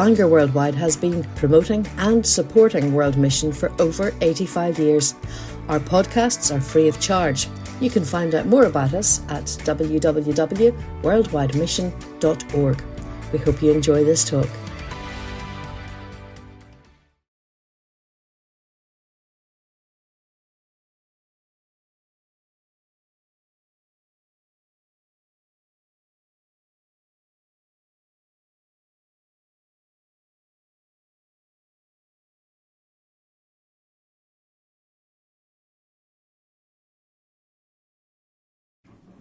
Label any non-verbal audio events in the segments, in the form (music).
Bangor Worldwide has been promoting and supporting World Mission for over 85 years. Our podcasts are free of charge. You can find out more about us at www.worldwidemission.org. We hope you enjoy this talk.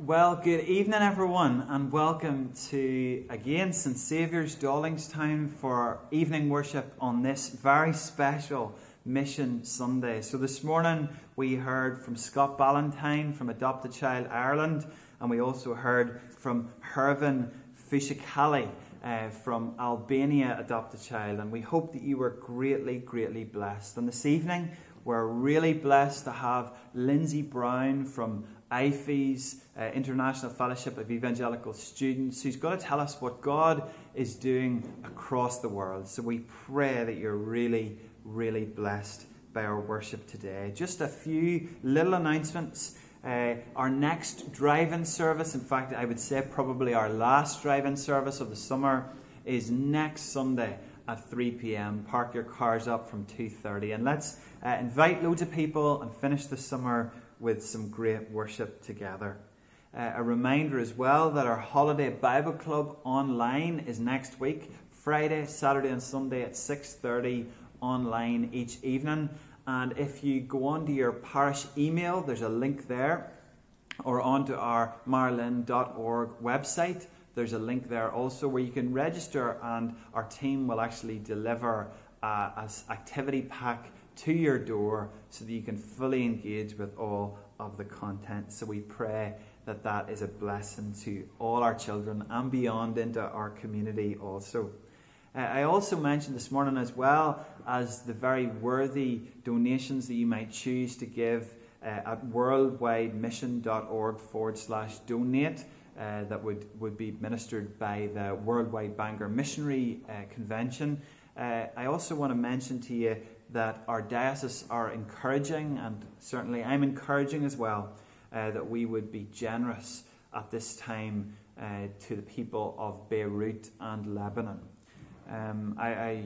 Well, good evening, everyone, and welcome to again St. Saviour's Dollingstown for evening worship on this very special Mission Sunday. So, this morning we heard from Scott Ballantyne from Adopt a Child Ireland, and we also heard from Hervin Fushikali uh, from Albania Adopt a Child, and we hope that you were greatly, greatly blessed. And this evening we're really blessed to have Lindsay Brown from IFES, uh, International Fellowship of Evangelical Students, who's going to tell us what God is doing across the world. So we pray that you're really, really blessed by our worship today. Just a few little announcements. Uh, our next drive in service, in fact, I would say probably our last drive in service of the summer, is next Sunday at 3 p.m. Park your cars up from 2:30, and let's uh, invite loads of people and finish the summer with some great worship together. Uh, a reminder as well that our holiday Bible Club online is next week, Friday, Saturday, and Sunday at 6:30 online each evening. And if you go onto your parish email, there's a link there, or onto our marlin.org website. There's a link there also where you can register, and our team will actually deliver uh, an activity pack to your door so that you can fully engage with all of the content. So we pray that that is a blessing to all our children and beyond into our community also. Uh, I also mentioned this morning, as well as the very worthy donations that you might choose to give uh, at worldwidemission.org forward slash donate. Uh, that would, would be administered by the Worldwide Bangor Missionary uh, Convention. Uh, I also want to mention to you that our diocese are encouraging, and certainly I'm encouraging as well, uh, that we would be generous at this time uh, to the people of Beirut and Lebanon. Um, I, I,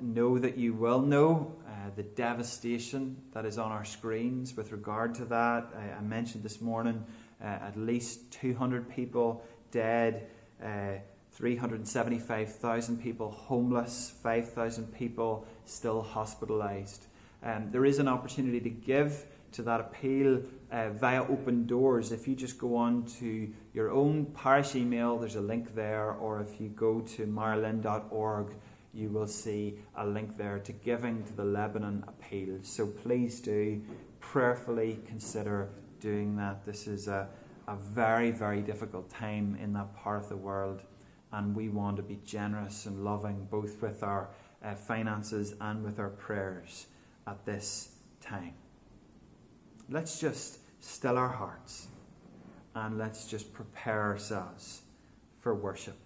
know that you will know uh, the devastation that is on our screens with regard to that. I, I mentioned this morning uh, at least 200 people dead. Uh, 375,000 people homeless, 5,000 people still hospitalised. Um, there is an opportunity to give to that appeal uh, via open doors. If you just go on to your own parish email, there's a link there, or if you go to marlin.org, you will see a link there to giving to the Lebanon appeal. So please do prayerfully consider doing that. This is a, a very, very difficult time in that part of the world and we want to be generous and loving both with our uh, finances and with our prayers at this time. Let's just still our hearts and let's just prepare ourselves for worship.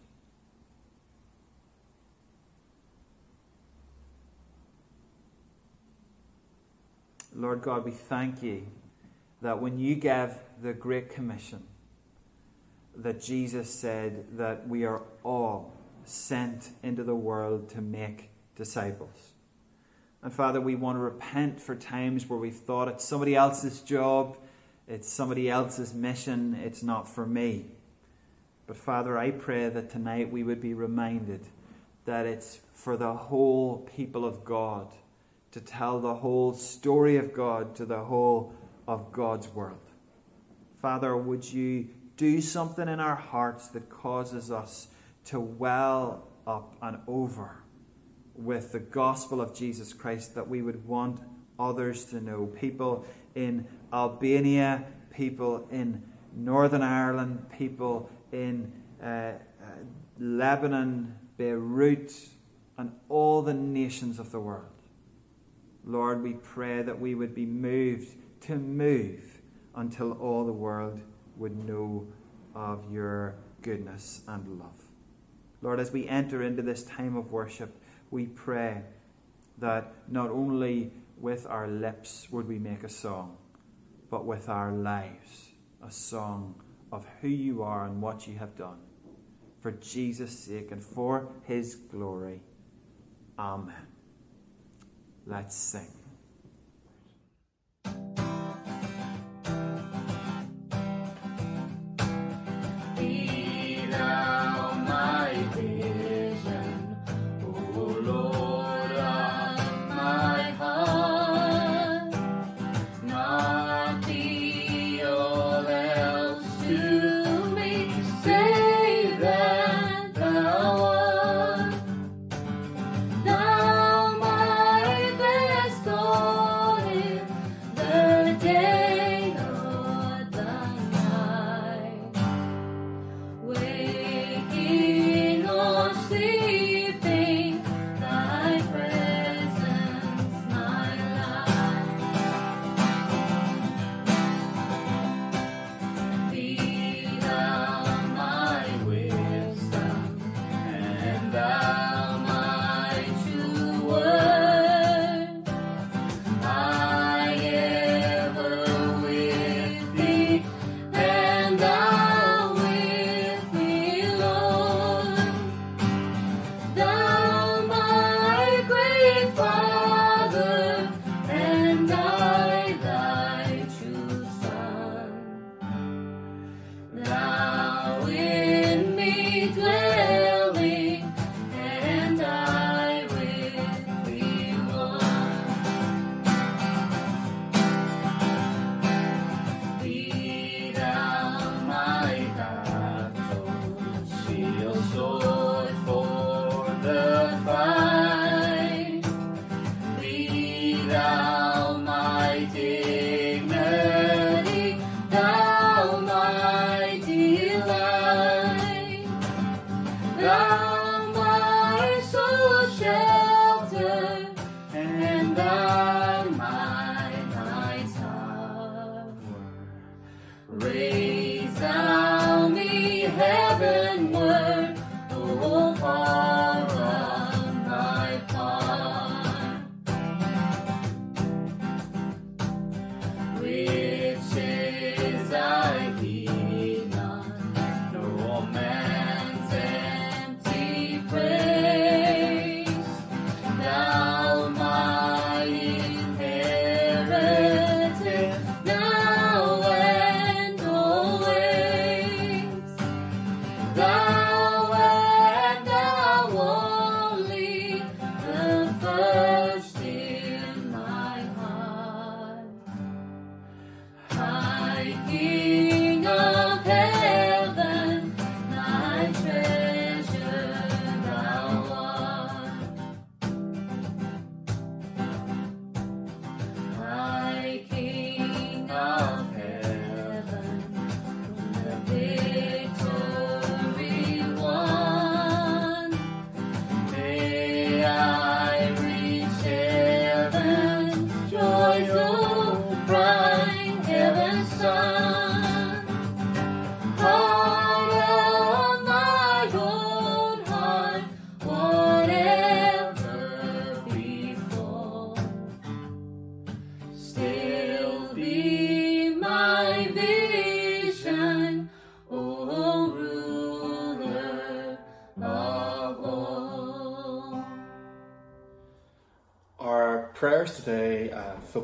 Lord God, we thank you that when you gave the Great Commission, that Jesus said that we are all sent into the world to make disciples. And Father, we want to repent for times where we've thought it's somebody else's job, it's somebody else's mission, it's not for me. But Father, I pray that tonight we would be reminded that it's for the whole people of God to tell the whole story of God to the whole of God's world. Father, would you do something in our hearts that causes us to well up and over with the gospel of Jesus Christ that we would want others to know. People in Albania, people in Northern Ireland, people in uh, uh, Lebanon, Beirut, and all the nations of the world. Lord, we pray that we would be moved to move until all the world would know of your goodness and love. Lord, as we enter into this time of worship, we pray that not only with our lips would we make a song, but with our lives, a song of who you are and what you have done. For Jesus' sake and for his glory. Amen. Let's sing.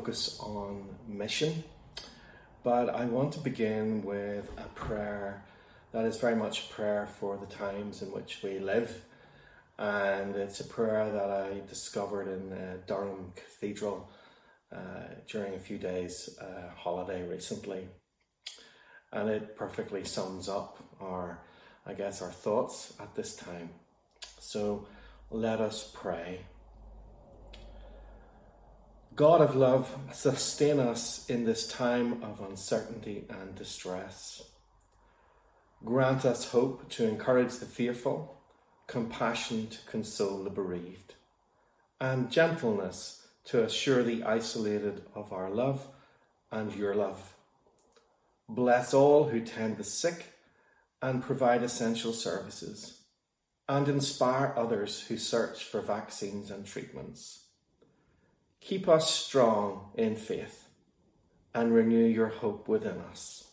Focus on mission, but I want to begin with a prayer that is very much a prayer for the times in which we live. And it's a prayer that I discovered in uh, Durham Cathedral uh, during a few days' uh, holiday recently. And it perfectly sums up our, I guess, our thoughts at this time. So let us pray. God of love, sustain us in this time of uncertainty and distress. Grant us hope to encourage the fearful, compassion to console the bereaved, and gentleness to assure the isolated of our love and your love. Bless all who tend the sick and provide essential services, and inspire others who search for vaccines and treatments. Keep us strong in faith and renew your hope within us.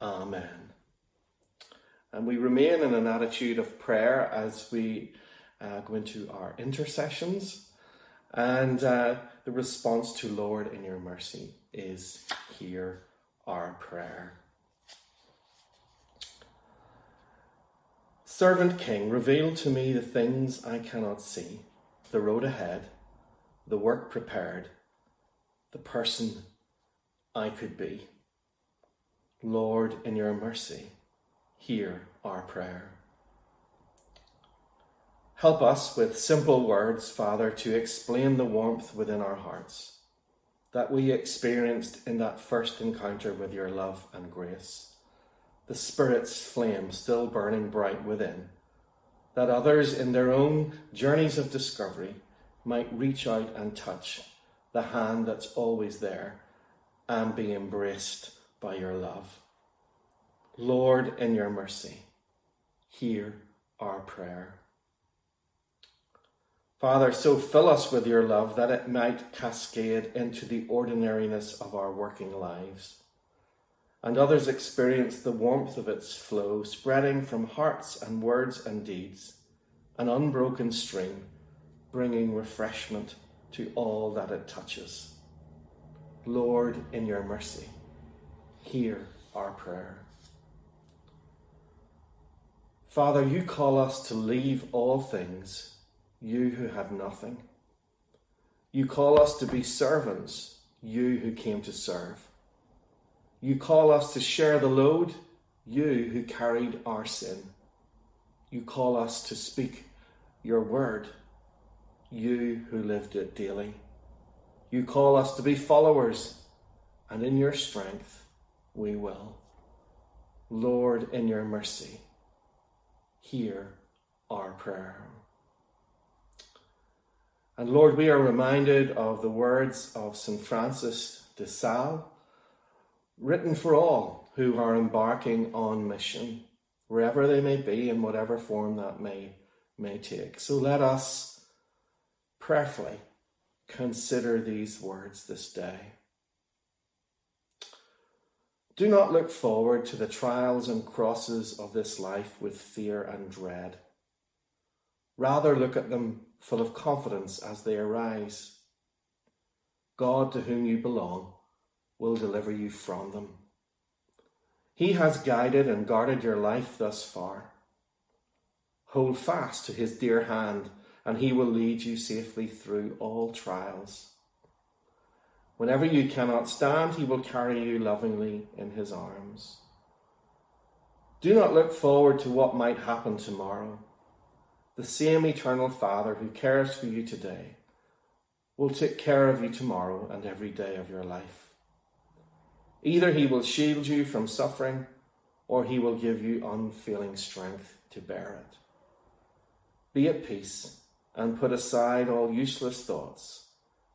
Amen. And we remain in an attitude of prayer as we uh, go into our intercessions. And uh, the response to Lord in your mercy is hear our prayer. Servant King, reveal to me the things I cannot see, the road ahead, the work prepared, the person I could be. Lord, in your mercy, hear our prayer. Help us with simple words, Father, to explain the warmth within our hearts that we experienced in that first encounter with your love and grace the Spirit's flame still burning bright within, that others in their own journeys of discovery might reach out and touch the hand that's always there and be embraced by your love. Lord, in your mercy, hear our prayer. Father, so fill us with your love that it might cascade into the ordinariness of our working lives and others experience the warmth of its flow, spreading from hearts and words and deeds, an unbroken stream, bringing refreshment to all that it touches. Lord, in your mercy, hear our prayer. Father, you call us to leave all things, you who have nothing. You call us to be servants, you who came to serve. You call us to share the load, you who carried our sin. You call us to speak your word, you who lived it daily. You call us to be followers, and in your strength we will. Lord, in your mercy, hear our prayer. And Lord, we are reminded of the words of St. Francis de Sales written for all who are embarking on mission, wherever they may be and whatever form that may, may take. So let us prayerfully consider these words this day. Do not look forward to the trials and crosses of this life with fear and dread. Rather, look at them full of confidence as they arise. God, to whom you belong, will deliver you from them. He has guided and guarded your life thus far. Hold fast to his dear hand, and he will lead you safely through all trials. Whenever you cannot stand, he will carry you lovingly in his arms. Do not look forward to what might happen tomorrow. The same eternal Father who cares for you today will take care of you tomorrow and every day of your life. Either he will shield you from suffering, or he will give you unfailing strength to bear it. Be at peace and put aside all useless thoughts,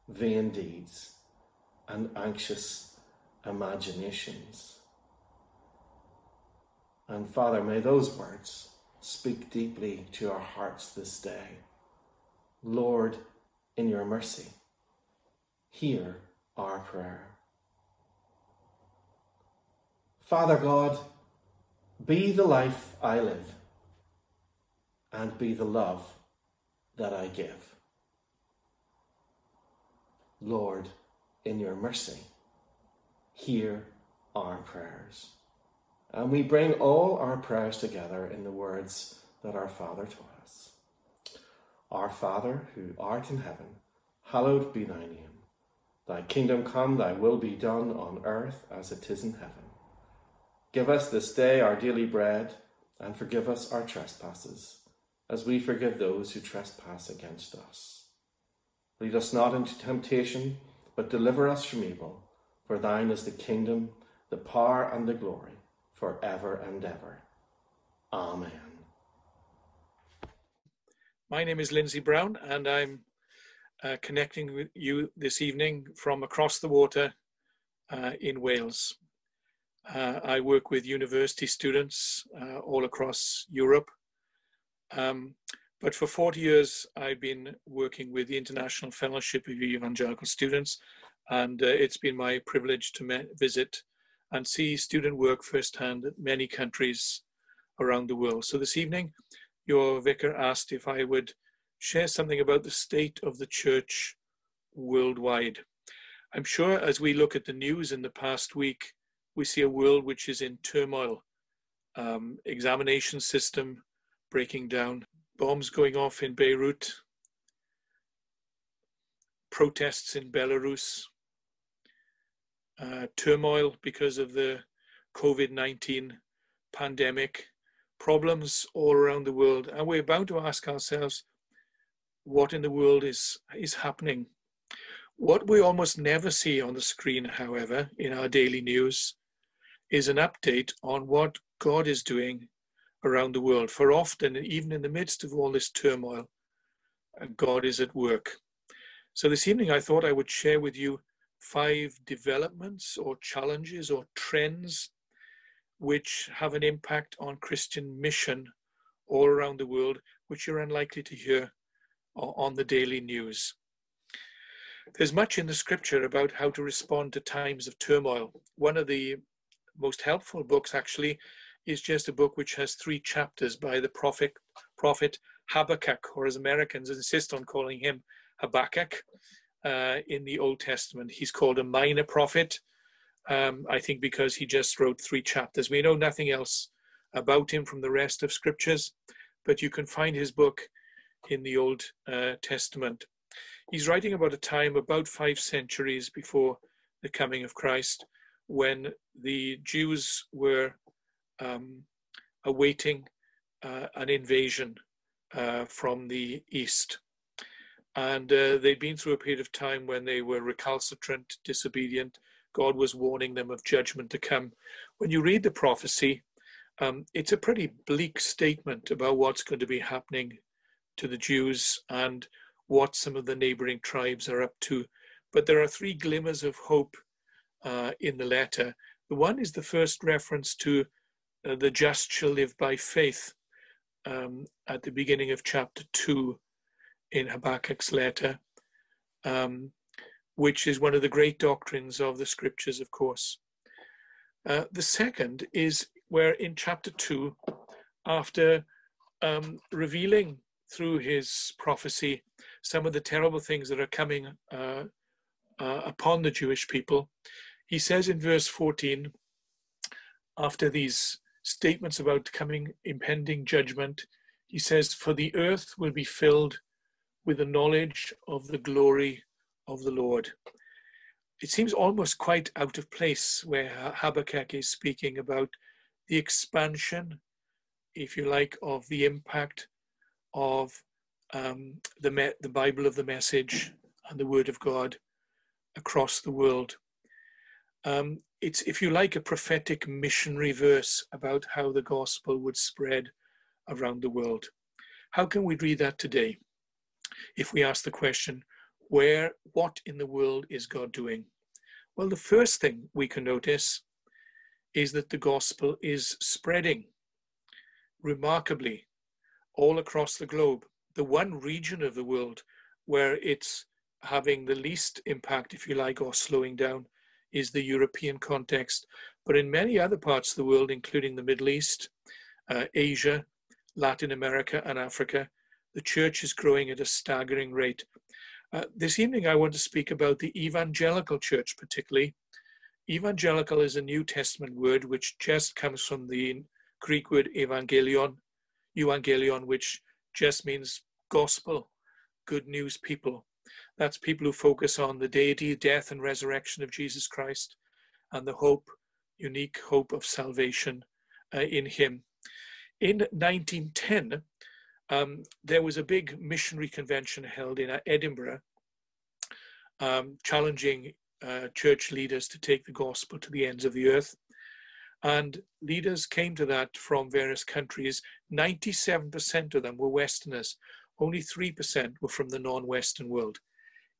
vain deeds, and anxious imaginations. And Father, may those words speak deeply to our hearts this day. Lord, in your mercy, hear our prayer. Father God, be the life I live and be the love that I give. Lord, in your mercy, hear our prayers. And we bring all our prayers together in the words that our Father taught us. Our Father, who art in heaven, hallowed be thy name. Thy kingdom come, thy will be done on earth as it is in heaven. Give us this day our daily bread, and forgive us our trespasses, as we forgive those who trespass against us. Lead us not into temptation, but deliver us from evil. For thine is the kingdom, the power, and the glory, for ever and ever. Amen. My name is Lindsay Brown, and I'm uh, connecting with you this evening from across the water uh, in Wales. Uh, I work with university students uh, all across Europe Um, but for 40 years, I've been working with the International Fellowship of Evangelical Students, and uh, it's been my privilege to visit and see student work firsthand in many countries around the world. So this evening, your vicar asked if I would share something about the state of the church worldwide. I'm sure as we look at the news in the past week, we see a world which is in turmoil. Um, examination system breaking down, bombs going off in Beirut, protests in Belarus, uh, turmoil because of the COVID 19 pandemic, problems all around the world. And we're bound to ask ourselves what in the world is, is happening. What we almost never see on the screen, however, in our daily news, is an update on what God is doing around the world. For often, even in the midst of all this turmoil, uh, God is at work. So this evening, I thought I would share with you five developments or challenges or trends which have an impact on Christian mission all around the world, which you're unlikely to hear on the daily news. There's much in the scripture about how to respond to times of turmoil. One of the most helpful books, actually, is just a book which has three chapters by the prophet, prophet Habakkuk, or as Americans insist on calling him Habakkuk uh, in the Old Testament. He's called a minor prophet, um, I think because he just wrote three chapters. We know nothing else about him from the rest of scriptures, but you can find his book in the Old uh, Testament. He's writing about a time about five centuries before the coming of Christ when the Jews were um, awaiting uh, an invasion uh, from the east. And uh, they'd been through a period of time when they were recalcitrant, disobedient. God was warning them of judgment to come. When you read the prophecy, um, it's a pretty bleak statement about what's going to be happening to the Jews and what some of the neighboring tribes are up to. But there are three glimmers of hope uh, in the letter. The one is the first reference to uh, the just shall live by faith um, at the beginning of chapter 2 in Habakkuk's letter, um, which is one of the great doctrines of the scriptures, of course. Uh, the second is where in chapter 2, after um, revealing through his prophecy some of the terrible things that are coming uh, uh, upon the Jewish people. He says in verse 14, after these statements about coming impending judgment, he says, For the earth will be filled with the knowledge of the glory of the Lord. It seems almost quite out of place where Habakkuk is speaking about the expansion, if you like, of the impact of um, the, me- the Bible of the Message and the Word of God across the world. Um, it's, if you like, a prophetic missionary verse about how the gospel would spread around the world. How can we read that today? If we ask the question, where, what in the world is God doing? Well, the first thing we can notice is that the gospel is spreading remarkably all across the globe. The one region of the world where it's having the least impact, if you like, or slowing down is the European context. But in many other parts of the world, including the Middle East, uh, Asia, Latin America, and Africa, the church is growing at a staggering rate. Uh, this evening, I want to speak about the evangelical church, particularly. Evangelical is a New Testament word which just comes from the Greek word evangelion, evangelion, which just means gospel, good news people. That's people who focus on the deity, death, and resurrection of Jesus Christ and the hope, unique hope of salvation uh, in Him. In 1910, um, there was a big missionary convention held in Edinburgh, um, challenging uh, church leaders to take the gospel to the ends of the earth. And leaders came to that from various countries. 97% of them were Westerners, only 3% were from the non Western world.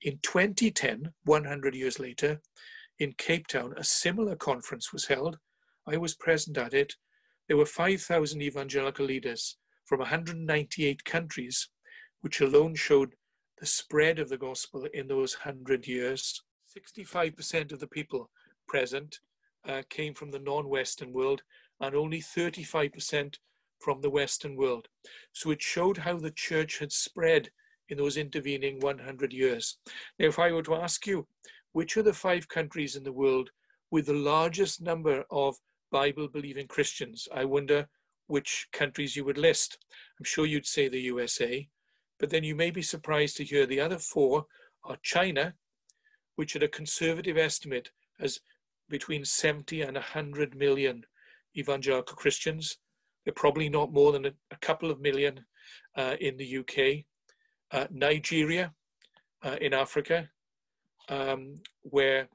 In 2010, 100 years later, in Cape Town, a similar conference was held. I was present at it. There were 5,000 evangelical leaders from 198 countries, which alone showed the spread of the gospel in those 100 years. 65% of the people present uh, came from the non Western world, and only 35% from the Western world. So it showed how the church had spread in those intervening 100 years. Now, if I were to ask you, which are the five countries in the world with the largest number of Bible believing Christians, I wonder which countries you would list. I'm sure you'd say the USA, but then you may be surprised to hear the other four are China, which at a conservative estimate has between 70 and 100 million evangelical Christians. They're probably not more than a, a couple of million uh, in the UK. Uh, Nigeria uh, in Africa, um, where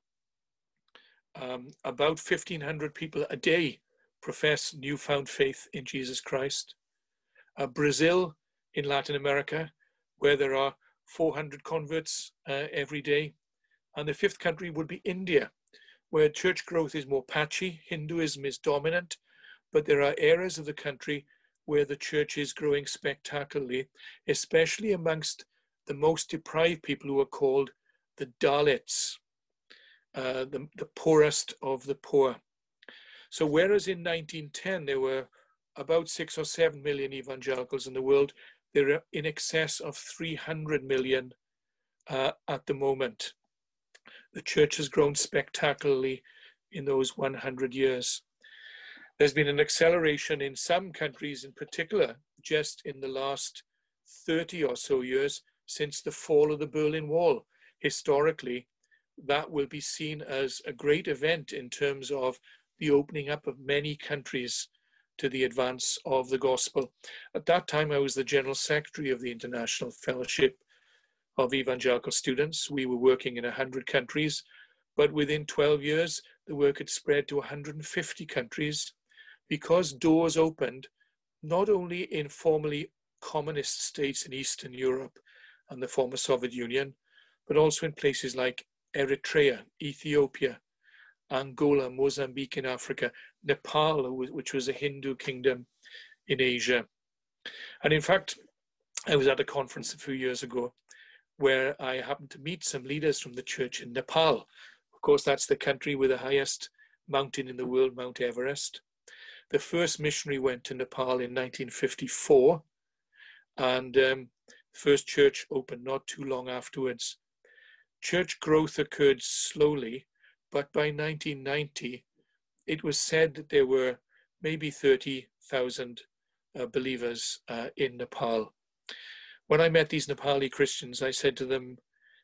um, about 1,500 people a day profess newfound faith in Jesus Christ. Uh, Brazil in Latin America, where there are 400 converts uh, every day. And the fifth country would be India, where church growth is more patchy, Hinduism is dominant, but there are areas of the country where the church is growing spectacularly, especially amongst the most deprived people who are called the Dalits, uh, the, the poorest of the poor. So, whereas in 1910 there were about six or seven million evangelicals in the world, there are in excess of 300 million uh, at the moment. The church has grown spectacularly in those 100 years. There's been an acceleration in some countries, in particular, just in the last 30 or so years since the fall of the Berlin Wall. Historically, that will be seen as a great event in terms of the opening up of many countries to the advance of the gospel. At that time, I was the General Secretary of the International Fellowship of Evangelical Students. We were working in 100 countries, but within 12 years, the work had spread to 150 countries because doors opened not only in formerly communist states in Eastern Europe and the former Soviet Union, but also in places like Eritrea, Ethiopia, Angola, Mozambique in Africa, Nepal, which was a Hindu kingdom in Asia. And in fact, I was at a conference a few years ago where I happened to meet some leaders from the church in Nepal. Of course, that's the country with the highest mountain in the world, Mount Everest. The first missionary went to Nepal in 1954, and um, first church opened not too long afterwards. Church growth occurred slowly, but by 1990, it was said that there were maybe 30,000 uh, believers uh, in Nepal. When I met these Nepali Christians, I said to them,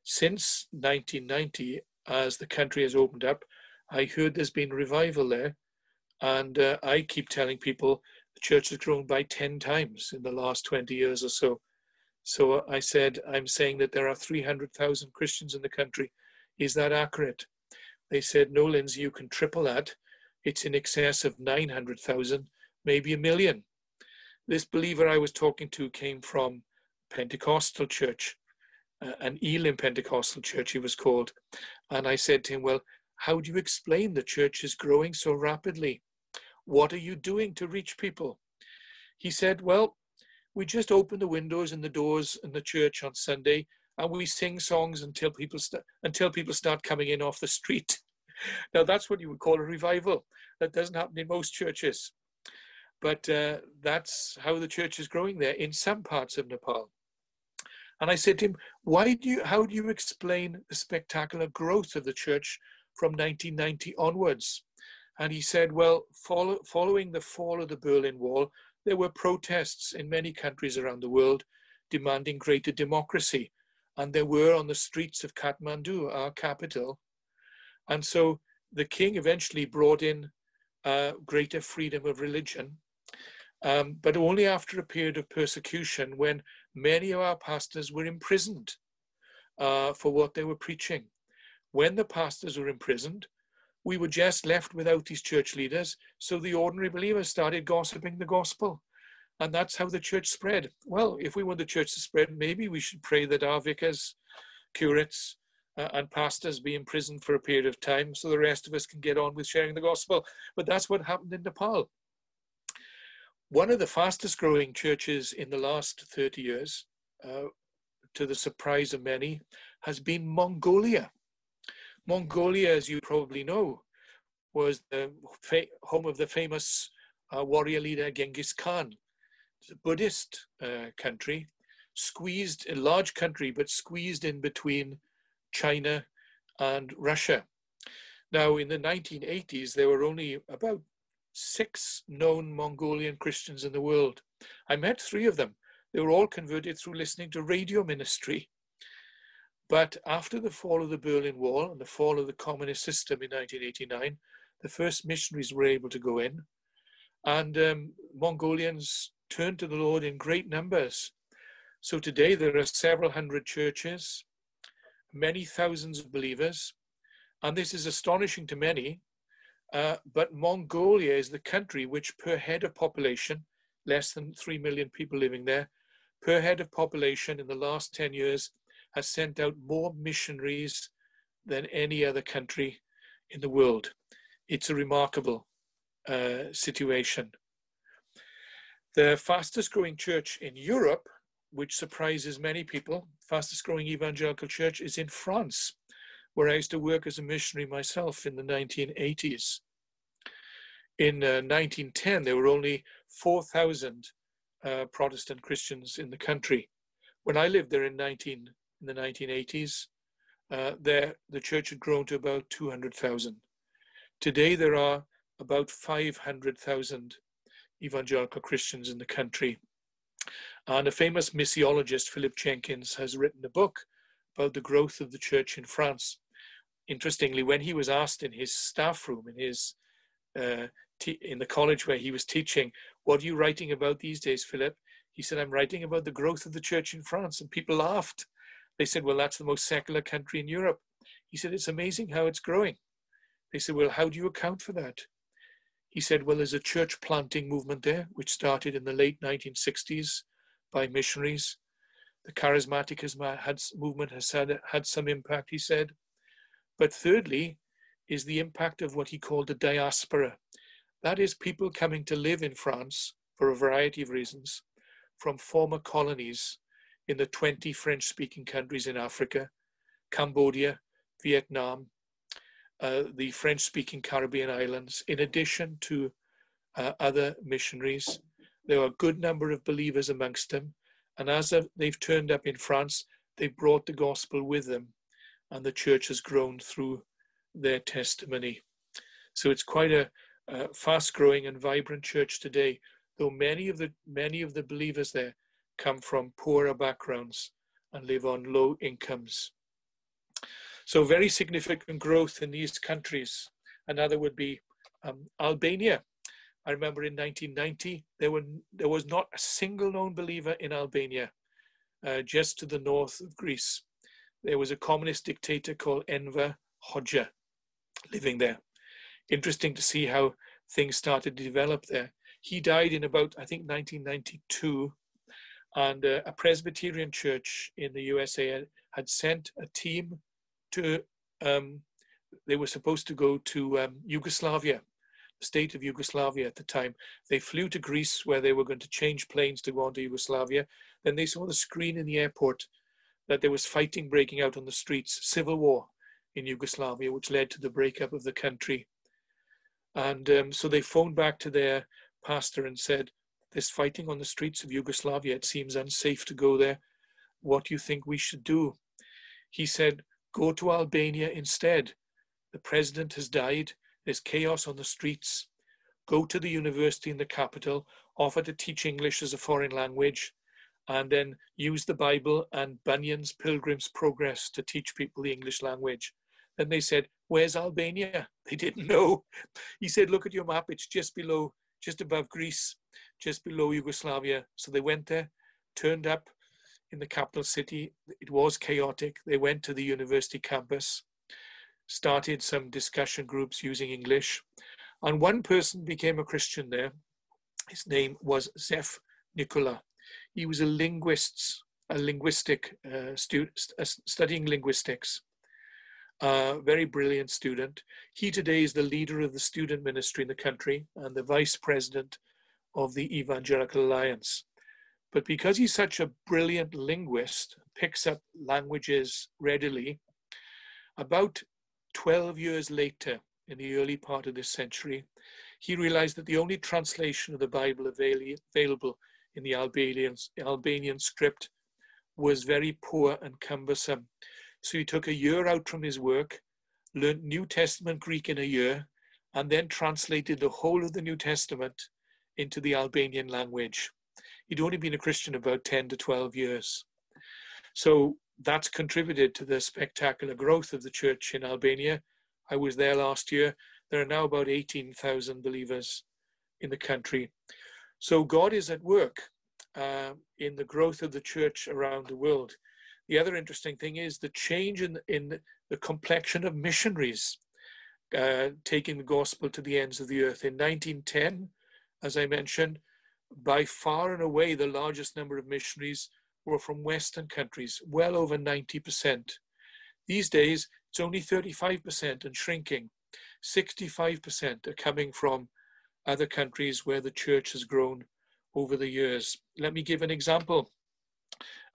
since 1990, as the country has opened up, I heard there's been revival there and uh, I keep telling people the church has grown by 10 times in the last 20 years or so. So I said, I'm saying that there are 300,000 Christians in the country. Is that accurate? They said, no, Lindsay, you can triple that. It's in excess of 900,000, maybe a million. This believer I was talking to came from Pentecostal church, uh, an Elim Pentecostal church, he was called. And I said to him, well, how do you explain the church is growing so rapidly? What are you doing to reach people? He said, Well, we just open the windows and the doors in the church on Sunday and we sing songs until people, st- until people start coming in off the street. (laughs) now, that's what you would call a revival. That doesn't happen in most churches. But uh, that's how the church is growing there in some parts of Nepal. And I said to him, Why do you, how do you explain the spectacular growth of the church from 1990 onwards? And he said, well, follow, following the fall of the Berlin Wall, there were protests in many countries around the world demanding greater democracy. And there were on the streets of Kathmandu, our capital. And so the king eventually brought in uh, greater freedom of religion, um, but only after a period of persecution when many of our pastors were imprisoned uh, for what they were preaching. When the pastors were imprisoned, we were just left without these church leaders, so the ordinary believers started gossiping the gospel. And that's how the church spread. Well, if we want the church to spread, maybe we should pray that our vicars, curates, uh, and pastors be imprisoned for a period of time so the rest of us can get on with sharing the gospel. But that's what happened in Nepal. one of the fastest growing churches in the last 30 years, uh, to the surprise of many, has been Mongolia. Mongolia, as you probably know, was the home of the famous uh, warrior leader Genghis Khan. It's a Buddhist uh, country, squeezed, a large country, but squeezed in between China and Russia. Now, in the 1980s, there were only about six known Mongolian Christians in the world. I met three of them. They were all converted through listening to radio ministry. But after the fall of the Berlin Wall and the fall of the communist system in 1989, the first missionaries were able to go in. And um, Mongolians turned to the Lord in great numbers. So today there are several hundred churches, many thousands of believers. And this is astonishing to many. Uh, but Mongolia is the country which, per head of population, less than 3 million people living there, per head of population in the last 10 years, has sent out more missionaries than any other country in the world. It's a remarkable uh, situation. The fastest growing church in Europe, which surprises many people, fastest growing evangelical church is in France, where I used to work as a missionary myself in the 1980s. In uh, 1910, there were only 4,000 uh, Protestant Christians in the country. When I lived there in 19 in the 1980s, uh, there the church had grown to about 200,000. Today there are about 500,000 evangelical Christians in the country. And a famous missiologist, Philip Jenkins, has written a book about the growth of the church in France. Interestingly, when he was asked in his staff room, in his uh, in the college where he was teaching, "What are you writing about these days, Philip?" He said, "I'm writing about the growth of the church in France," and people laughed. They said, "Well, that's the most secular country in Europe." He said, "It's amazing how it's growing." They said, Well, how do you account for that? He said, Well, there's a church planting movement there, which started in the late 1960s by missionaries. The charismatic movement has had, had some impact, he said. But thirdly, is the impact of what he called the diaspora. That is, people coming to live in France for a variety of reasons from former colonies in the 20 French speaking countries in Africa, Cambodia, Vietnam, uh, the French speaking Caribbean islands, in addition to uh, other missionaries. There are a good number of believers amongst them. And as they've turned up in France, they've brought the gospel with them. And the church has grown through their testimony. So it's quite a, a fast growing and vibrant church today, though many of the many of the believers there come from poorer backgrounds and live on low incomes. So very significant growth in these countries. Another would be um, Albania. I remember in 1990, there, were, there was not a single known believer in Albania, uh, just to the north of Greece. There was a communist dictator called Enver Hoxha living there. Interesting to see how things started to develop there. He died in about, I think, 1992, and uh, a Presbyterian church in the USA had, sent a team to, um, they were supposed to go to um, Yugoslavia, the state of Yugoslavia at the time. They flew to Greece where they were going to change planes to go on to Yugoslavia. Then they saw the screen in the airport that there was fighting breaking out on the streets, civil war in Yugoslavia, which led to the breakup of the country. And um, so they phoned back to their pastor and said, There's fighting on the streets of Yugoslavia. It seems unsafe to go there. What do you think we should do? He said, Go to Albania instead. The president has died. There's chaos on the streets. Go to the university in the capital, offer to teach English as a foreign language, and then use the Bible and Bunyan's Pilgrim's Progress to teach people the English language. Then they said, Where's Albania? They didn't know. (laughs) He said, Look at your map, it's just below, just above Greece, just below Yugoslavia. So they went there, turned up, in the capital city. It was chaotic. They went to the university campus, started some discussion groups using English, and one person became a Christian there. His name was Zef Nicola. He was a linguist, a linguistic uh, student, uh, studying linguistics. A very brilliant student. He today is the leader of the student ministry in the country and the vice president of the Evangelical Alliance. But because he's such a brilliant linguist, picks up languages readily, about 12 years later, in the early part of this century, he realized that the only translation of the Bible available in the Albanian, Albanian script was very poor and cumbersome. So he took a year out from his work, learned New Testament Greek in a year, and then translated the whole of the New Testament into the Albanian language. He'd only been a Christian about 10 to 12 years. So that's contributed to the spectacular growth of the church in Albania. I was there last year. There are now about 18,000 believers in the country. So God is at work uh, in the growth of the church around the world. The other interesting thing is the change in, in the complexion of missionaries uh, taking the gospel to the ends of the earth. In 1910, as I mentioned, by far and away the largest number of missionaries were from Western countries, well over 90%. These days, it's only 35% and shrinking. 65% are coming from other countries where the church has grown over the years. Let me give an example.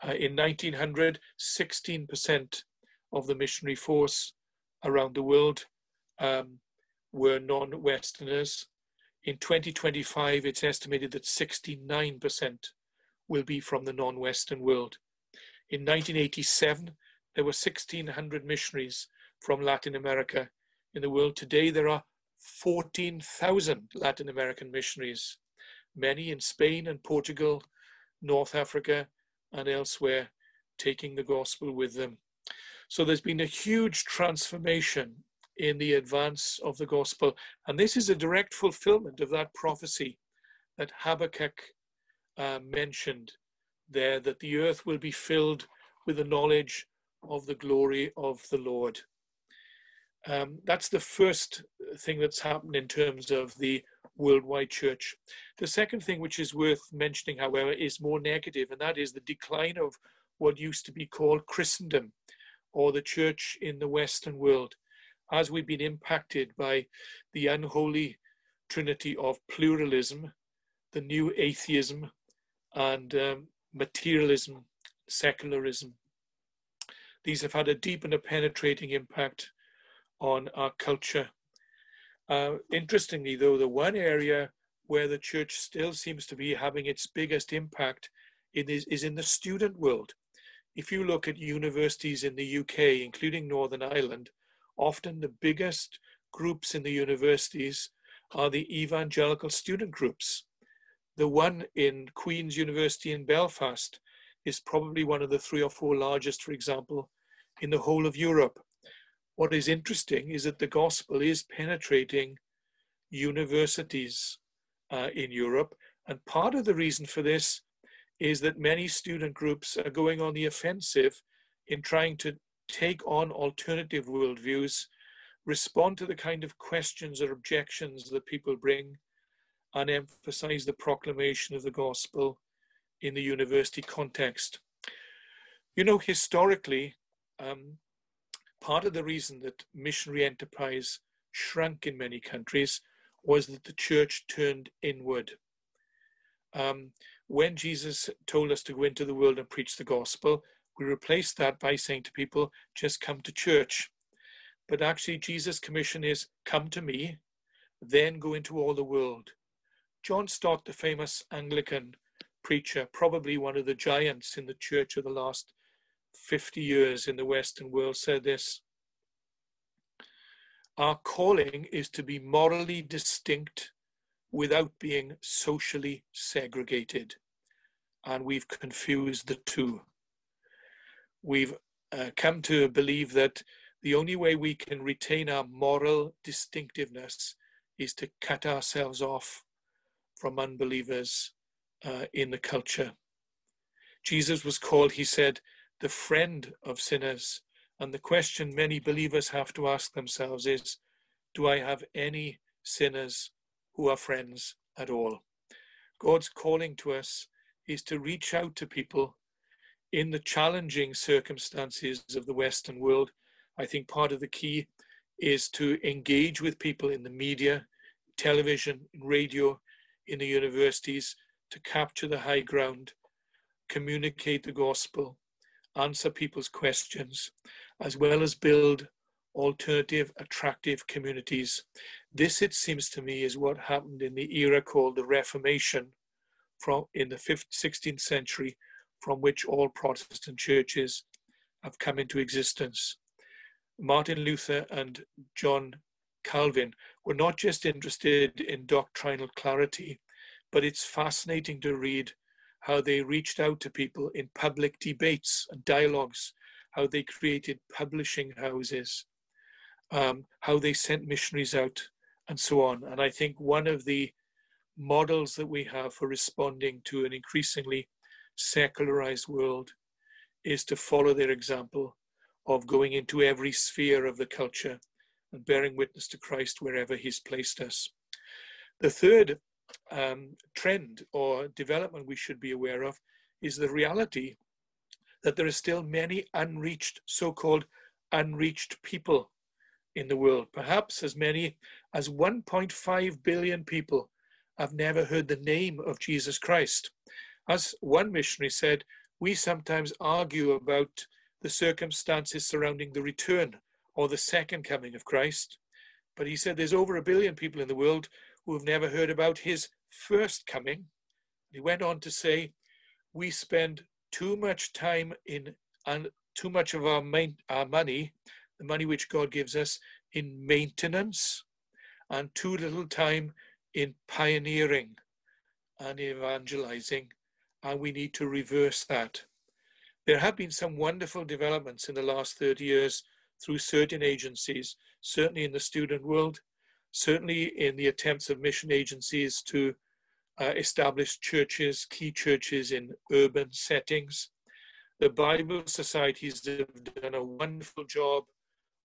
Uh, in 1900, 16% of the missionary force around the world um, were non Westerners. In 2025, it's estimated that 69% will be from the non Western world. In 1987, there were 1,600 missionaries from Latin America in the world. Today, there are 14,000 Latin American missionaries, many in Spain and Portugal, North Africa, and elsewhere, taking the gospel with them. So there's been a huge transformation in the advance of the gospel. And this is a direct fulfillment of that prophecy that Habakkuk uh, mentioned there that the earth will be filled with the knowledge of the glory of the Lord. Um, that's the first thing that's happened in terms of the worldwide church. The second thing, which is worth mentioning, however, is more negative, and that is the decline of what used to be called Christendom or the church in the Western world as we've been impacted by the unholy trinity of pluralism, the new atheism, and um, materialism, secularism. These have had a deep and a penetrating impact on our culture. Uh, interestingly, though, the one area where the church still seems to be having its biggest impact is, is in the student world. If you look at universities in the UK, including Northern Ireland, often the biggest groups in the universities are the evangelical student groups. The one in Queen's University in Belfast is probably one of the three or four largest, for example, in the whole of Europe. What is interesting is that the gospel is penetrating universities uh, in Europe. And part of the reason for this is that many student groups are going on the offensive in trying to take on alternative worldviews, respond to the kind of questions or objections that people bring, and emphasize the proclamation of the gospel in the university context. You know, historically, um, part of the reason that missionary enterprise shrunk in many countries was that the church turned inward. Um, when Jesus told us to go into the world and preach the gospel, we replaced that by saying to people, just come to church. But actually, Jesus' commission is come to me, then go into all the world. John Stott, the famous Anglican preacher, probably one of the giants in the church of the last 50 years in the Western world, said this Our calling is to be morally distinct without being socially segregated. And we've confused the two we've uh, come to believe that the only way we can retain our moral distinctiveness is to cut ourselves off from unbelievers uh, in the culture. Jesus was called, he said, the friend of sinners. And the question many believers have to ask themselves is Do I have any sinners who are friends at all? God's calling to us is to reach out to people in the challenging circumstances of the Western world, I think part of the key is to engage with people in the media, television, radio, in the universities to capture the high ground, communicate the gospel, answer people's questions, as well as build alternative, attractive communities. This, it seems to me, is what happened in the era called the Reformation from in the 15th, 16th century, from which all Protestant churches have come into existence. Martin Luther and John Calvin were not just interested in doctrinal clarity, but it's fascinating to read how they reached out to people in public debates and dialogues, how they created publishing houses, um, how they sent missionaries out, and so on. And I think one of the models that we have for responding to an increasingly secularized world is to follow their example of going into every sphere of the culture and bearing witness to Christ wherever He's placed us. The third um, trend or development we should be aware of is the reality that there are still many unreached, so called unreached people in the world. Perhaps as many as 1.5 billion people have never heard the name of Jesus Christ. As one missionary said, we sometimes argue about the circumstances surrounding the return or the second coming of Christ. But he said there's over a billion people in the world who have never heard about his first coming. He went on to say, we spend too much time in and too much of our, main, our money, the money which God gives us, in maintenance, and too little time in pioneering and evangelizing, and we need to reverse that. There have been some wonderful developments in the last 30 years through certain agencies, certainly in the student world, certainly in the attempts of mission agencies to uh, establish churches, key churches in urban settings. The Bible societies have done a wonderful job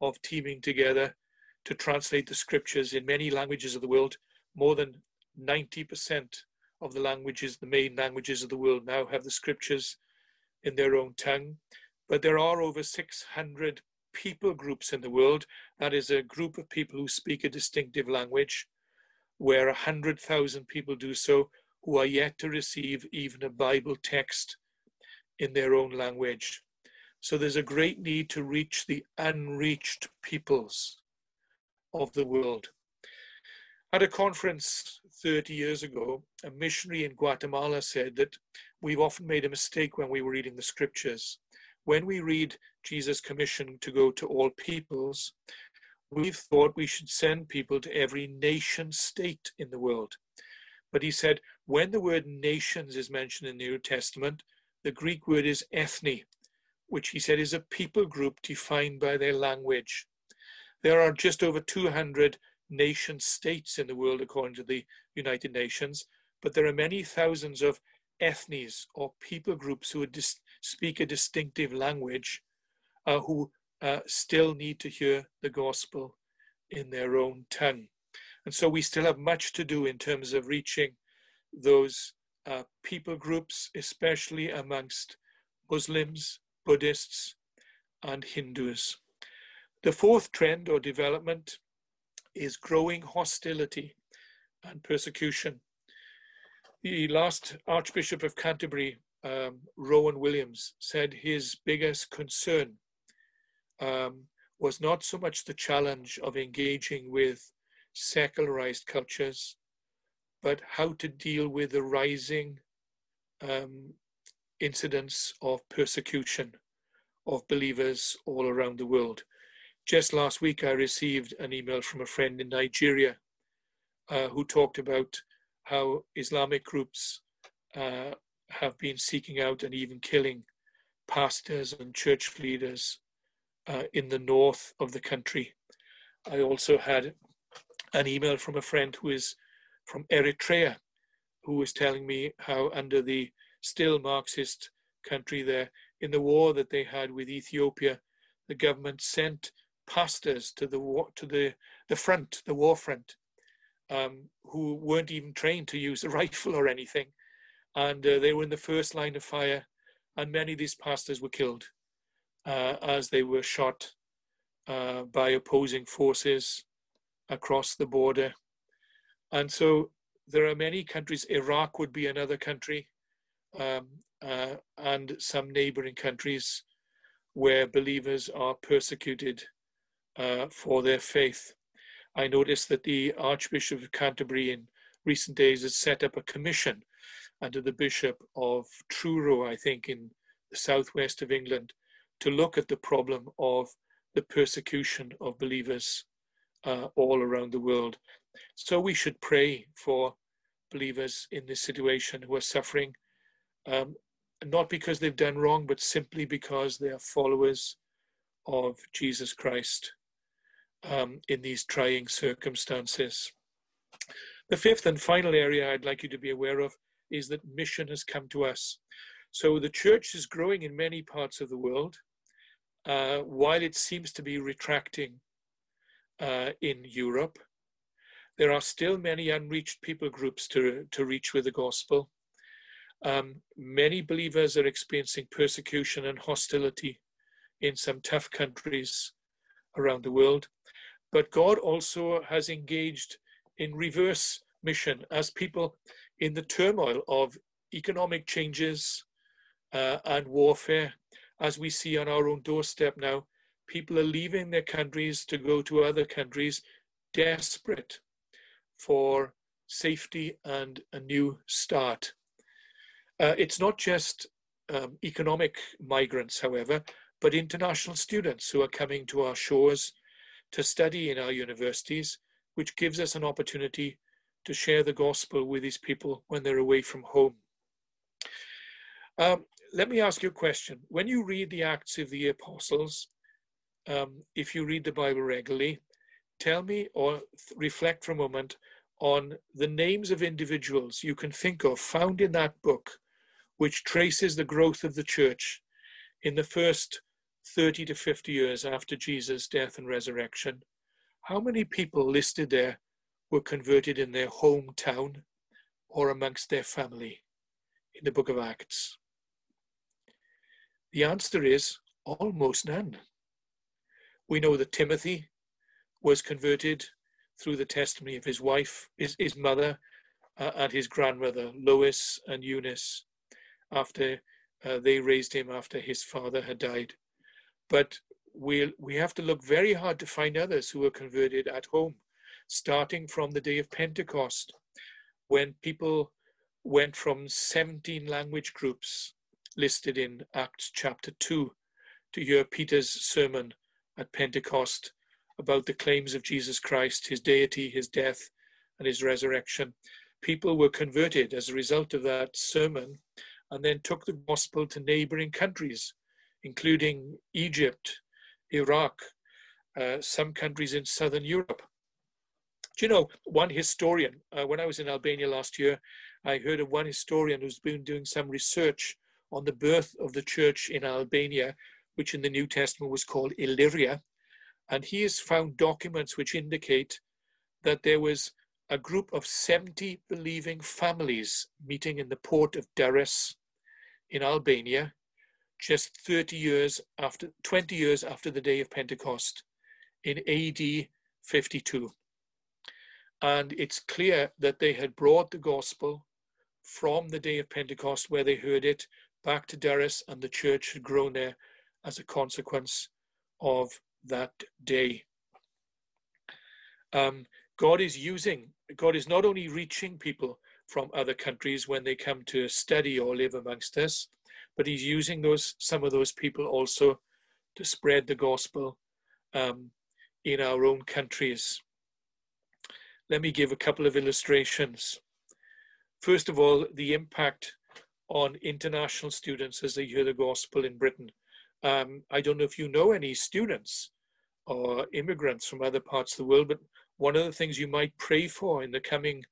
of teaming together to translate the scriptures in many languages of the world. More than 90% of the languages, the main languages of the world, now have the scriptures in their own tongue. But there are over 600 people groups in the world. That is a group of people who speak a distinctive language, where 100,000 people do so who are yet to receive even a Bible text in their own language. So there's a great need to reach the unreached peoples of the world. At a conference 30 years ago, a missionary in Guatemala said that we've often made a mistake when we were reading the scriptures. When we read Jesus' commission to go to all peoples, we've thought we should send people to every nation state in the world. But he said, when the word nations is mentioned in the New Testament, the Greek word is ethne, which he said is a people group defined by their language. There are just over 200 nation states in the world, according to the United Nations, but there are many thousands of ethnies or people groups who are dis- speak a distinctive language uh, who uh, still need to hear the gospel in their own tongue. And so we still have much to do in terms of reaching those uh, people groups, especially amongst Muslims, Buddhists, and Hindus. The fourth trend or development is growing hostility and persecution. The last Archbishop of Canterbury, um, Rowan Williams, said his biggest concern um, was not so much the challenge of engaging with secularized cultures, but how to deal with the rising um, incidents of persecution of believers all around the world. Just last week, I received an email from a friend in Nigeria uh, who talked about how Islamic groups uh, have been seeking out and even killing pastors and church leaders uh, in the north of the country. I also had an email from a friend who is from Eritrea, who was telling me how, under the still Marxist country there, in the war that they had with Ethiopia, the government sent pastors to the war, to the, the front, the war front, um, who weren't even trained to use a (laughs) rifle or anything. And uh, they were in the first line of fire, and many of these pastors were killed uh, as they were shot uh, by opposing forces across the border. And so there are many countries, Iraq would be another country, um, uh, and some neighboring countries where believers are persecuted uh, for their faith. I noticed that the Archbishop of Canterbury in recent days has set up a commission under the Bishop of Truro, I think, in the southwest of England, to look at the problem of the persecution of believers uh, all around the world. So we should pray for believers in this situation who are suffering, um, not because they've done wrong, but simply because they are followers of Jesus Christ um, in these trying circumstances. The fifth and final area I'd like you to be aware of is that mission has come to us. So the church is growing in many parts of the world, uh, while it seems to be retracting uh, in Europe. There are still many unreached people groups to, to reach with the gospel. Um, many believers are experiencing persecution and hostility in some tough countries around the world. But God also has engaged in reverse mission as people in the turmoil of economic changes uh, and warfare, as we see on our own doorstep now, people are leaving their countries to go to other countries desperate for safety and a new start. Uh, it's not just um, economic migrants, however, but international students who are coming to our shores to study in our universities, which gives us an opportunity to share the gospel with these people when they're away from home. Um, let me ask you a question. When you read the Acts of the Apostles, um, if you read the Bible regularly, tell me or reflect for a moment on the names of individuals you can think of found in that book, which traces the growth of the church in the first 30 to 50 years after Jesus' death and resurrection, how many people listed there were converted in their hometown or amongst their family in the book of Acts? The answer is almost none. We know that Timothy was converted through the testimony of his wife, his, his mother, uh, and his grandmother, Lois and Eunice, after uh, they raised him after his father had died. But we we have to look very hard to find others who were converted at home, starting from the day of Pentecost, when people went from 17 language groups listed in Acts chapter 2 to hear Peter's sermon at Pentecost about the claims of Jesus Christ, his deity, his death, and his resurrection. People were converted as a result of that sermon and then took the gospel to neighboring countries including Egypt, Iraq, uh, some countries in southern Europe. Do you know, one historian, uh, when I was in Albania last year, I heard of one historian who's been doing some research on the birth of the church in Albania, which in the New Testament was called Illyria. And he has found documents which indicate that there was a group of 70 believing families meeting in the port of Durrës in Albania just 30 years after, 20 years after the day of Pentecost in AD 52. And it's clear that they had brought the gospel from the day of Pentecost, where they heard it, back to Durrës, and the church had grown there as a consequence of that day. Um, God is using, God is not only reaching people from other countries when they come to study or live amongst us, but he's using those some of those people also to spread the gospel um, in our own countries. Let me give a couple of illustrations. First of all, the impact on international students as they hear the gospel in Britain. Um, I don't know if you know any students or immigrants from other parts of the world, but one of the things you might pray for in the coming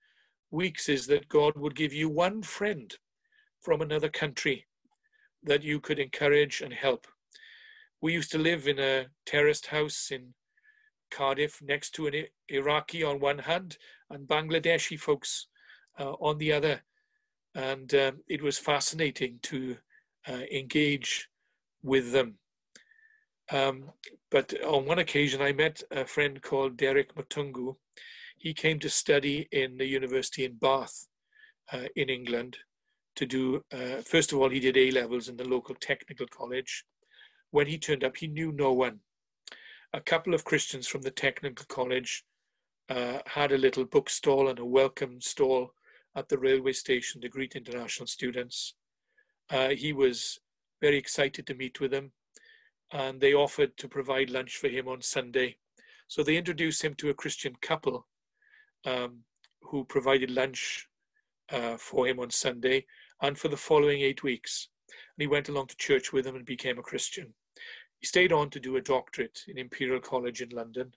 weeks is that God would give you one friend from another country that you could encourage and help. We used to live in a terraced house in Cardiff next to an Iraqi on one hand and Bangladeshi folks uh, on the other. And um, it was fascinating to uh, engage with them. Um, but on one occasion, I met a friend called Derek Matungu. he came to study in the university in Bath uh, in England to do, uh, first of all, he did A levels in the local technical college. When he turned up, he knew no one. A couple of Christians from the technical college uh, had a little bookstall and a welcome stall at the railway station to greet international students. Uh, he was very excited to meet with them, and they offered to provide lunch for him on Sunday. So they introduced him to a Christian couple um, who provided lunch uh, for him on Sunday and for the following eight weeks. And he went along to church with them and became a Christian. He stayed on to do a doctorate in Imperial College in London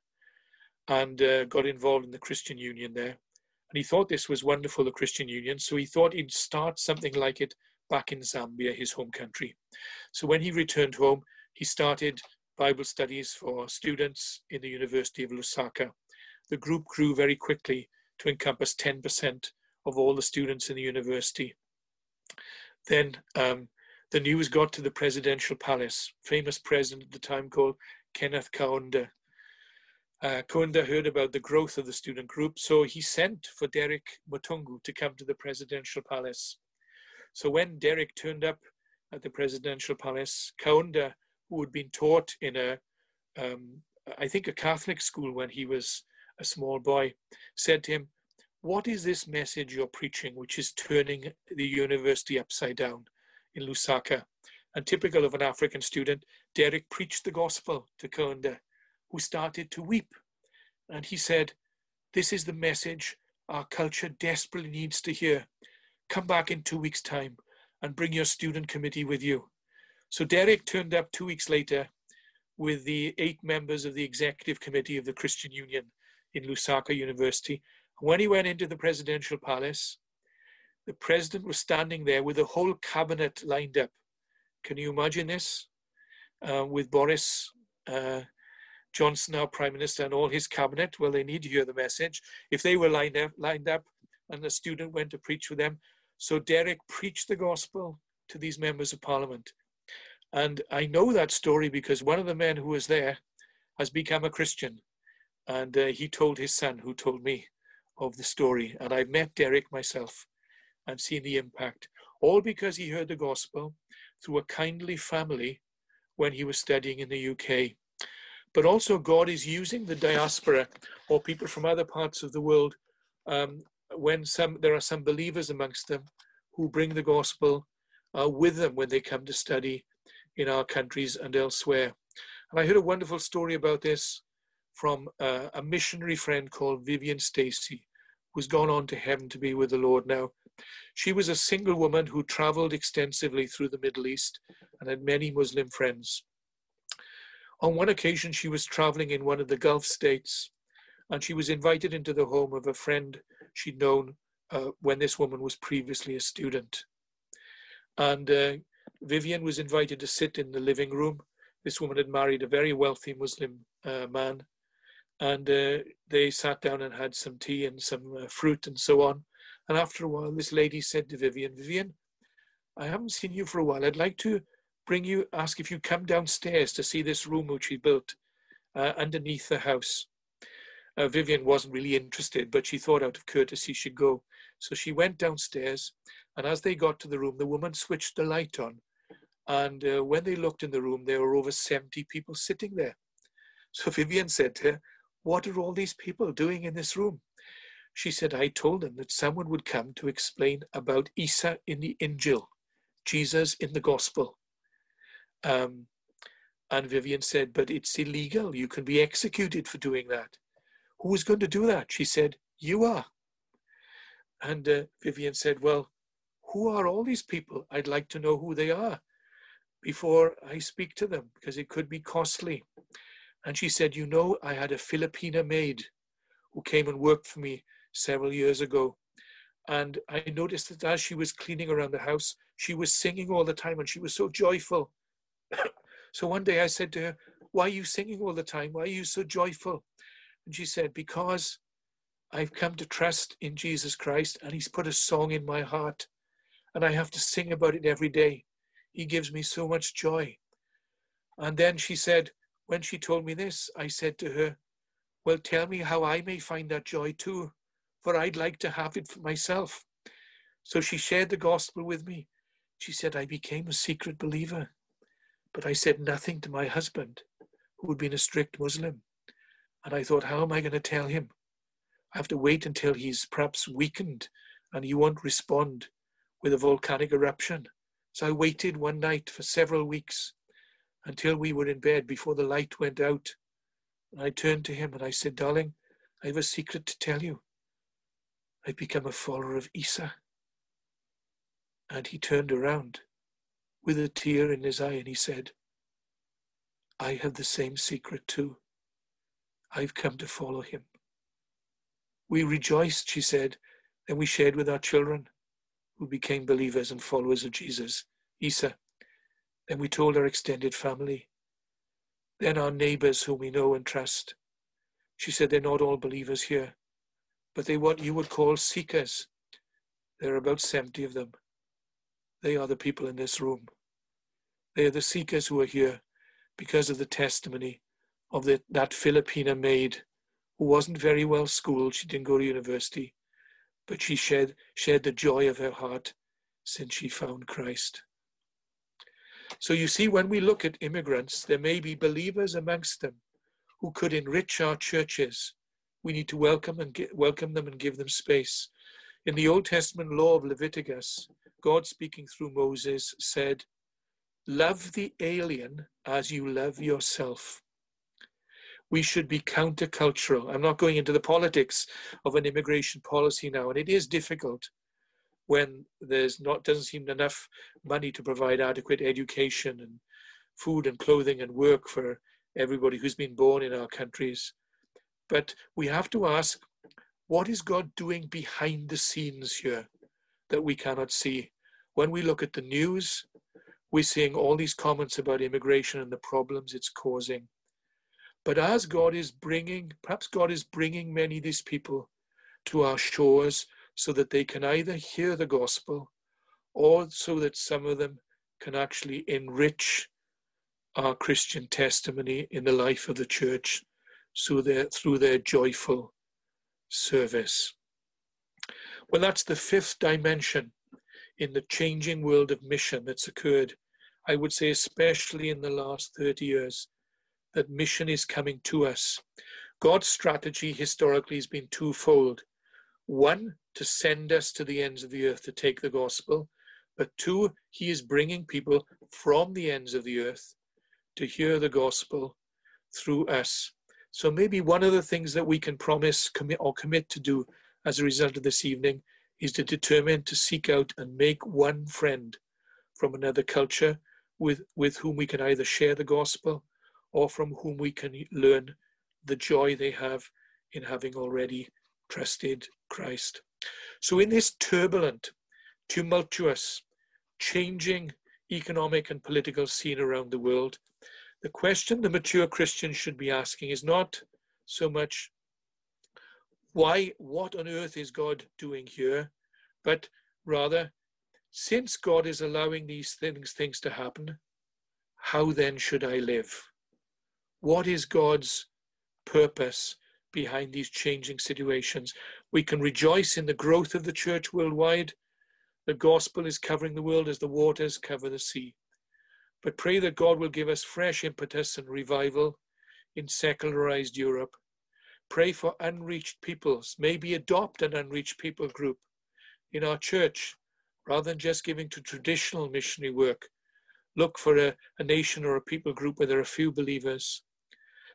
and uh, got involved in the Christian Union there. And he thought this was wonderful, the Christian Union, so he thought he'd start something like it back in Zambia, his home country. So when he returned home, he started Bible studies for students in the University of Lusaka. The group grew very quickly to encompass 10% of all the students in the university. Then um, the news got to the presidential palace. Famous president at the time called Kenneth Kaunda. Uh, Kaunda heard about the growth of the student group, so he sent for Derek Mutungu to come to the presidential palace. So when Derek turned up at the presidential palace, Kaunda, who had been taught in a, um, I think a Catholic school when he was a small boy, said to him, what is this message you're preaching, which is turning the university upside down in Lusaka? And typical of an African student, Derek preached the gospel to Kaunda, who started to weep. And he said, This is the message our culture desperately needs to hear. Come back in two weeks' time and bring your student committee with you. So Derek turned up two weeks later with the eight members of the executive committee of the Christian Union in Lusaka University when he went into the presidential palace, the president was standing there with the whole cabinet lined up. Can you imagine this? Uh, with Boris uh, Johnson, our prime minister, and all his cabinet. Well, they need to hear the message. If they were lined up, lined up, and the student went to preach with them, so Derek preached the gospel to these members of parliament. And I know that story because one of the men who was there has become a Christian. And uh, he told his son, who told me of the story. And I've met Derek myself and seen the impact, all because he heard the gospel through a kindly family when he was studying in the UK. But also, God is using the diaspora or people from other parts of the world um, when some there are some believers amongst them who bring the gospel uh, with them when they come to study in our countries and elsewhere. And I heard a wonderful story about this from uh, a missionary friend called Vivienne Stacey, who's gone on to heaven to be with the Lord now. She was a single woman who traveled extensively through the Middle East and had many Muslim friends. On one occasion, she was traveling in one of the Gulf states and she was invited into the home of a friend she'd known uh, when this woman was previously a student. And uh, Vivienne was invited to sit in the living room. This woman had married a very wealthy Muslim uh, man and uh, they sat down and had some tea and some uh, fruit and so on. And after a while, this lady said to Vivienne, Vivienne, I haven't seen you for a while. I'd like to bring you, ask if you come downstairs to see this room which we built uh, underneath the house. Uh, Vivienne wasn't really interested, but she thought out of courtesy she'd go. So she went downstairs, and as they got to the room, the woman switched the light on. And uh, when they looked in the room, there were over 70 people sitting there. So Vivienne said to her, what are all these people doing in this room? She said, I told them that someone would come to explain about Isa in the Injil, Jesus in the Gospel. Um, and Vivienne said, But it's illegal. You can be executed for doing that. Who is going to do that? She said, You are. And uh, Vivienne said, Well, who are all these people? I'd like to know who they are before I speak to them because it could be costly. And she said, You know, I had a Filipina maid who came and worked for me several years ago. And I noticed that as she was cleaning around the house, she was singing all the time and she was so joyful. (coughs) so one day I said to her, Why are you singing all the time? Why are you so joyful? And she said, Because I've come to trust in Jesus Christ and He's put a song in my heart and I have to sing about it every day. He gives me so much joy. And then she said, when she told me this, I said to her, Well, tell me how I may find that joy too, for I'd like to have it for myself. So she shared the gospel with me. She said, I became a secret believer, but I said nothing to my husband, who had been a strict Muslim. And I thought, how am I going to tell him? I have to wait until he's perhaps weakened and he won't respond with a volcanic eruption. So I waited one night for several weeks until we were in bed before the light went out. And I turned to him and I said, Darling, I have a secret to tell you. I've become a follower of Isa. And he turned around with a tear in his eye and he said, I have the same secret too. I've come to follow him. We rejoiced, she said, and we shared with our children who became believers and followers of Jesus, Isa. Then we told our extended family. Then our neighbors whom we know and trust. She said they're not all believers here, but they're what you would call seekers. There are about 70 of them. They are the people in this room. They are the seekers who are here because of the testimony of the, that Filipina maid who wasn't very well schooled. She didn't go to university, but she shared, shared the joy of her heart since she found Christ. So you see, when we look at immigrants, there may be believers amongst them who could enrich our churches. We need to welcome and get, welcome them and give them space. In the Old Testament law of Leviticus, God speaking through Moses said, Love the alien as you love yourself. We should be countercultural. I'm not going into the politics of an immigration policy now, and it is difficult when there's not doesn't seem enough money to provide adequate education and food and clothing and work for everybody who's been born in our countries. But we have to ask, what is God doing behind the scenes here that we cannot see? When we look at the news, we're seeing all these comments about immigration and the problems it's causing. But as God is bringing, perhaps God is bringing many of these people to our shores so that they can either hear the gospel or so that some of them can actually enrich our Christian testimony in the life of the church through their, through their joyful service. Well, that's the fifth dimension in the changing world of mission that's occurred. I would say, especially in the last 30 years, that mission is coming to us. God's strategy historically has been twofold. One, to send us to the ends of the earth to take the gospel, but two, he is bringing people from the ends of the earth to hear the gospel through us. So maybe one of the things that we can promise commit or commit to do as a result of this evening is to determine to seek out and make one friend from another culture with, with whom we can either share the gospel or from whom we can learn the joy they have in having already trusted Christ. So, in this turbulent, tumultuous, changing economic and political scene around the world, the question the mature Christian should be asking is not so much why, what on earth is God doing here, but rather, since God is allowing these things, things to happen, how then should I live? What is God's purpose behind these changing situations. We can rejoice in the growth of the church worldwide. The gospel is covering the world as the waters cover the sea. But pray that God will give us fresh impetus and revival in secularized Europe. Pray for unreached peoples. Maybe adopt an unreached people group in our church rather than just giving to traditional missionary work. Look for a, a nation or a people group where there are few believers.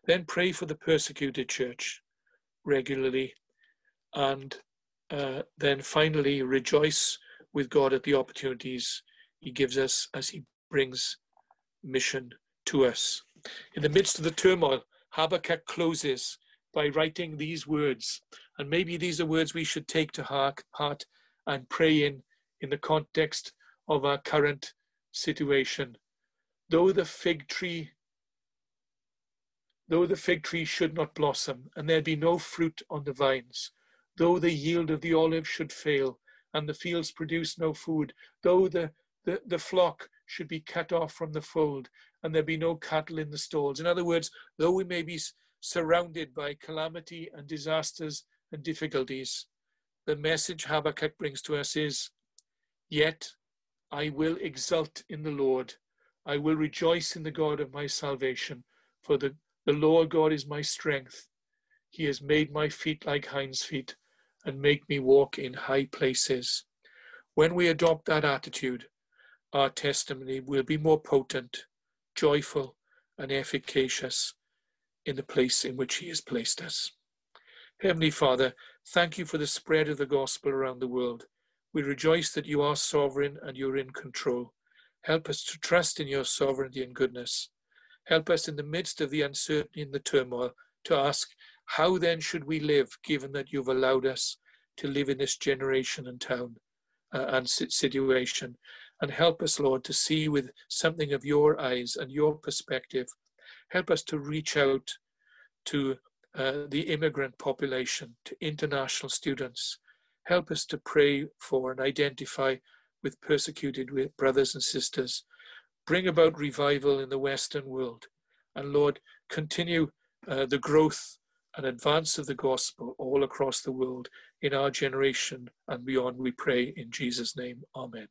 Then pray for the persecuted church regularly, and uh, then finally rejoice with God at the opportunities He gives us as He brings mission to us. In the midst of the turmoil, Habakkuk closes by writing these words, and maybe these are words we should take to heart, and pray in in the context of our current situation. Though the fig tree Though the fig tree should not blossom, and there be no fruit on the vines, though the yield of the olive should fail, and the fields produce no food, though the, the, the flock should be cut off from the fold, and there be no cattle in the stalls. In other words, though we may be surrounded by calamity and disasters and difficulties, the message Habakkuk brings to us is Yet I will exult in the Lord. I will rejoice in the God of my salvation, for the, the Lord God is my strength. He has made my feet like hinds' feet and make me walk in high places. When we adopt that attitude, our testimony will be more potent, joyful, and efficacious in the place in which He has placed us. Heavenly Father, thank you for the spread of the gospel around the world. We rejoice that you are sovereign and you're in control. Help us to trust in your sovereignty and goodness. Help us in the midst of the uncertainty and the turmoil to ask, how then should we live given that you've allowed us to live in this generation and town uh, and situation? And help us, Lord, to see with something of your eyes and your perspective. Help us to reach out to uh, the immigrant population, to international students. Help us to pray for and identify with persecuted brothers and sisters. Bring about revival in the Western world. And Lord, continue uh, the growth and advance of the gospel all across the world in our generation and beyond, we pray in Jesus' name. Amen.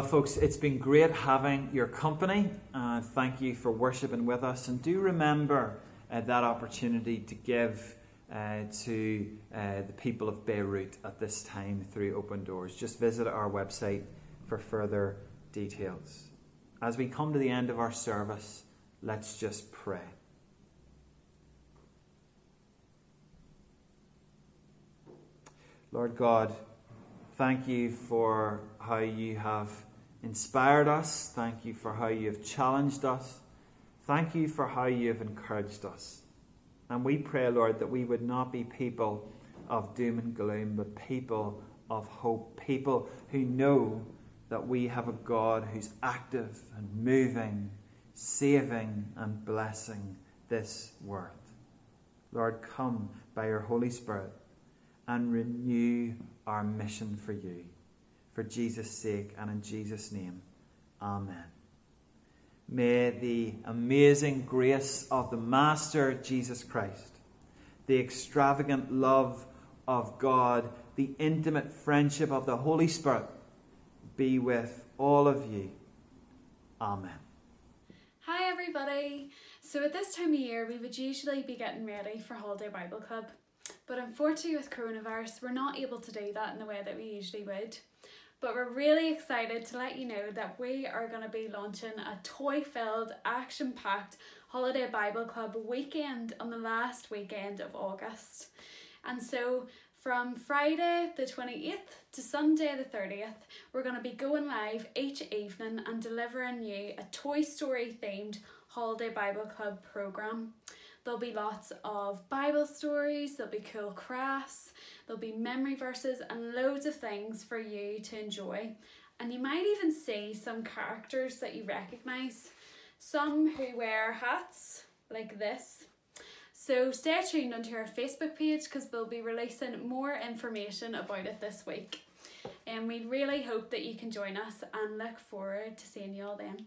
Well, folks, it's been great having your company. Uh, thank you for worshiping with us. And do remember uh, that opportunity to give uh, to uh, the people of Beirut at this time through Open Doors. Just visit our website for further details. As we come to the end of our service, let's just pray. Lord God, thank you for how you have inspired us. Thank you for how you have challenged us. Thank you for how you have encouraged us. And we pray, Lord, that we would not be people of doom and gloom, but people of hope, people who know that we have a God who's active and moving, saving and blessing this world. Lord, come by your Holy Spirit and renew our mission for you. For Jesus' sake and in Jesus' name. Amen. May the amazing grace of the Master Jesus Christ, the extravagant love of God, the intimate friendship of the Holy Spirit be with all of you. Amen. Hi, everybody. So, at this time of year, we would usually be getting ready for Holiday Bible Club, but unfortunately, with coronavirus, we're not able to do that in the way that we usually would. But we're really excited to let you know that we are going to be launching a toy filled, action packed Holiday Bible Club weekend on the last weekend of August. And so from Friday the 28th to Sunday the 30th, we're going to be going live each evening and delivering you a Toy Story themed Holiday Bible Club program. There'll be lots of Bible stories, there'll be cool crafts, there'll be memory verses, and loads of things for you to enjoy. And you might even see some characters that you recognise. Some who wear hats like this. So stay tuned onto our Facebook page because we'll be releasing more information about it this week. And we really hope that you can join us and look forward to seeing you all then.